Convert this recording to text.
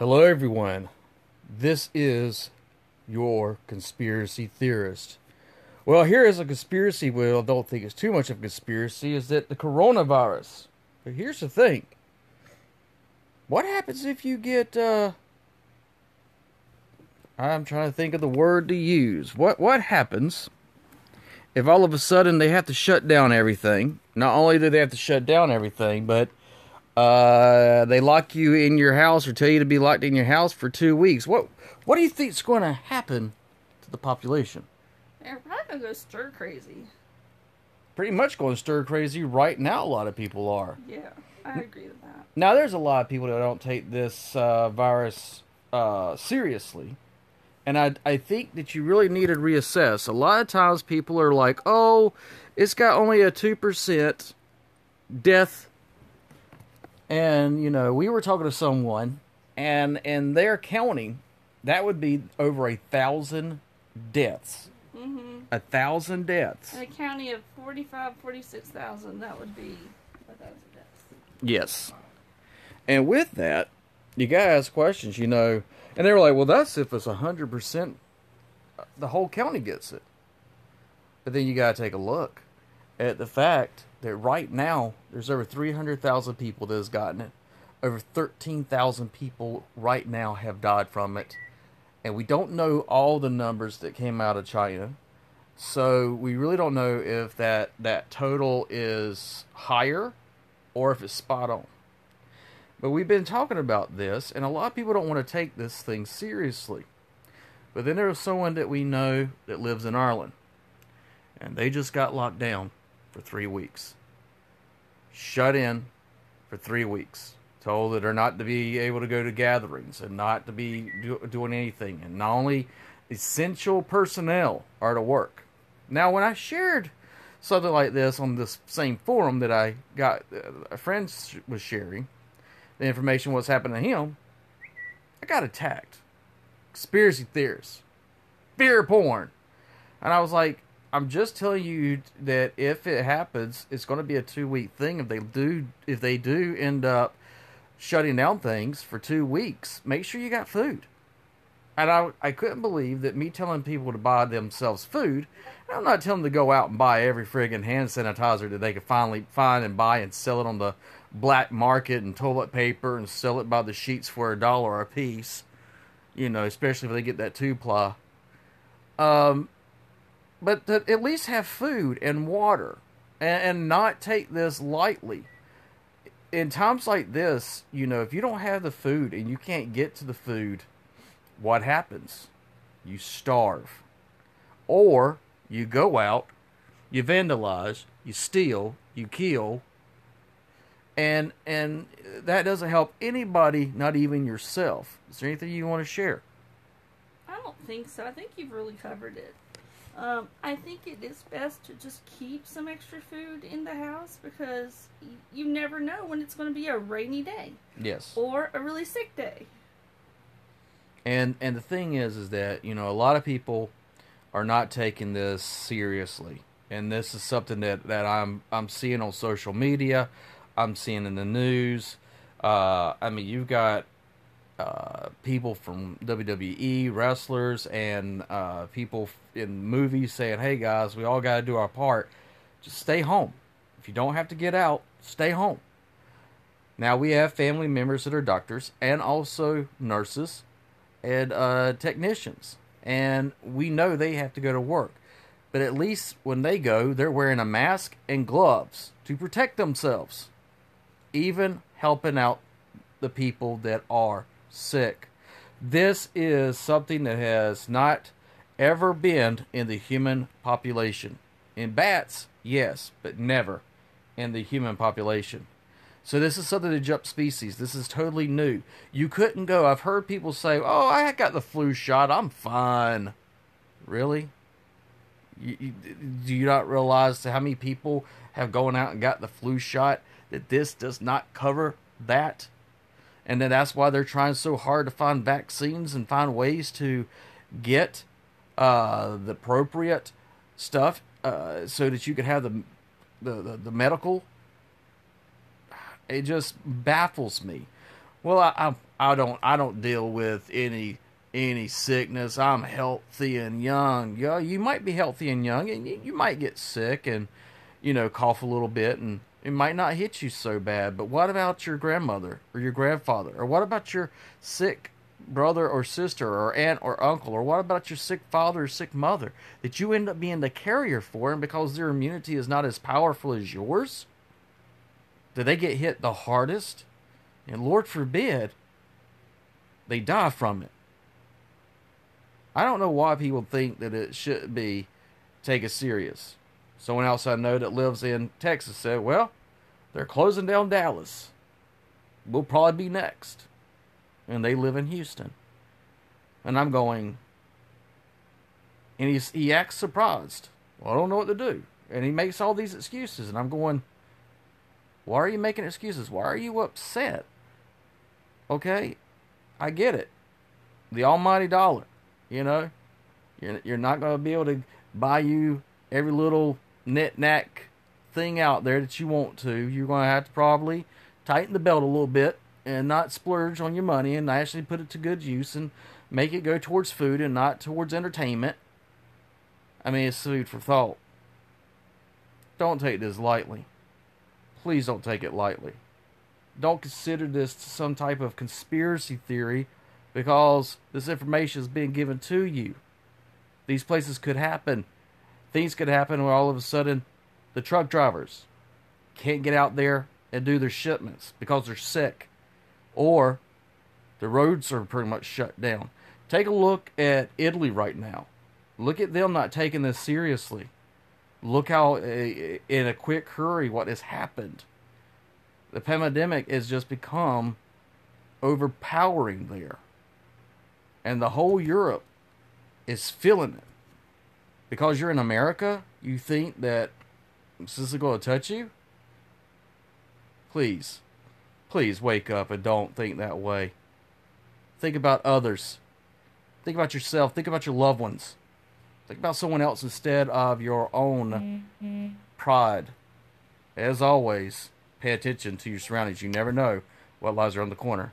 Hello, everyone. This is your conspiracy theorist. Well, here is a conspiracy. Well, I don't think it's too much of a conspiracy. Is that the coronavirus? But here's the thing. What happens if you get? uh I'm trying to think of the word to use. What what happens if all of a sudden they have to shut down everything? Not only do they have to shut down everything, but uh, they lock you in your house or tell you to be locked in your house for two weeks. What what do you think is going to happen to the population? They're probably gonna go stir crazy. Pretty much going stir crazy right now. A lot of people are. Yeah, I agree with that. Now, there's a lot of people that don't take this uh, virus uh, seriously. And I, I think that you really need to reassess. A lot of times people are like, oh, it's got only a 2% death. And, you know, we were talking to someone, and, in their county, that would be over a thousand deaths. Mm-hmm. A thousand deaths. In a county of 45, 46,000, that would be a thousand deaths. Yes. And with that, you gotta ask questions, you know. And they were like, well, that's if it's 100%, the whole county gets it. But then you gotta take a look at the fact that right now, there's over 300,000 people that has gotten it. Over 13,000 people right now have died from it. And we don't know all the numbers that came out of China. So we really don't know if that, that total is higher or if it's spot on. But we've been talking about this, and a lot of people don't want to take this thing seriously. But then there's someone that we know that lives in Ireland, and they just got locked down for three weeks. Shut in for three weeks. Told that they're not to be able to go to gatherings and not to be do, doing anything. And not only essential personnel are to work. Now, when I shared something like this on this same forum that I got, uh, a friend was sharing, the information what's happening to him, I got attacked. Conspiracy theorists, fear porn, and I was like, I'm just telling you that if it happens, it's going to be a two week thing. If they do, if they do end up shutting down things for two weeks, make sure you got food. And I, I couldn't believe that me telling people to buy themselves food, I'm not telling them to go out and buy every friggin' hand sanitizer that they could finally find and buy and sell it on the black market and toilet paper and sell it by the sheets for a dollar a piece. You know, especially if they get that two ply. Um, but to at least have food and water and, and not take this lightly. In times like this, you know, if you don't have the food and you can't get to the food, what happens? You starve. Or you go out, you vandalize, you steal, you kill, and and that doesn't help anybody, not even yourself. Is there anything you want to share? I don't think so. I think you've really covered it. Um, I think it is best to just keep some extra food in the house because y- you never know when it's going to be a rainy day Yes. or a really sick day. And and the thing is is that, you know, a lot of people are not taking this seriously. And this is something that, that I'm I'm seeing on social media, I'm seeing in the news. Uh, I mean, you've got uh, people from WWE, wrestlers, and uh, people in movies saying, "Hey guys, we all got to do our part. Just stay home. If you don't have to get out, stay home." Now we have family members that are doctors and also nurses and uh, technicians, and we know they have to go to work. But at least when they go, they're wearing a mask and gloves to protect themselves, even helping out the people that are sick. This is something that has not ever been in the human population. In bats, yes, but never in the human population. So this is something to jump species. This is totally new. You couldn't go. I've heard people say, "Oh, I got the flu shot. I'm fine." Really? You, you, do you not realize how many people have gone out and got the flu shot? That this does not cover that, and then that's why they're trying so hard to find vaccines and find ways to get uh, the appropriate stuff uh, so that you can have the the, the, the medical it just baffles me Well, I, I I don't I don't deal with any any sickness. I'm healthy and young. Yeah, you might be healthy and young, and you, you might get sick and you know cough a little bit, and it might not hit you so bad. But what about your grandmother or your grandfather, or what about your sick brother or sister or aunt or uncle, or what about your sick father or sick mother that you end up being the carrier for, and because their immunity is not as powerful as yours, do they get hit the hardest? And Lord forbid, they die from it. I don't know why people think that it should be taken serious. Someone else I know that lives in Texas said, well, they're closing down Dallas. We'll probably be next. And they live in Houston. And I'm going, and he's, he acts surprised. Well, I don't know what to do. And he makes all these excuses. And I'm going, why are you making excuses? Why are you upset? Okay, I get it. The almighty dollar, you know, you're you're not going to be able to buy you every little knit knack thing out there that you want to. You're going to have to probably tighten the belt a little bit and not splurge on your money and actually put it to good use and make it go towards food and not towards entertainment. I mean, it's food for thought. Don't take this lightly. Please don't take it lightly don't consider this some type of conspiracy theory because this information is being given to you. These places could happen. Things could happen where all of a sudden the truck drivers can't get out there and do their shipments because they're sick or the roads are pretty much shut down. Take a look at Italy right now. Look at them not taking this seriously. Look how, eh, in a quick hurry, what has happened the pandemic has just become overpowering there. And the whole Europe is feeling it. Because you're in America, you think that this is going to touch you? Please, please wake up and don't think that way. Think about others. Think about yourself. Think about your loved ones. Think about someone else instead of your own mm-hmm. pride. As always, pay attention to your surroundings. You never know what lies around the corner.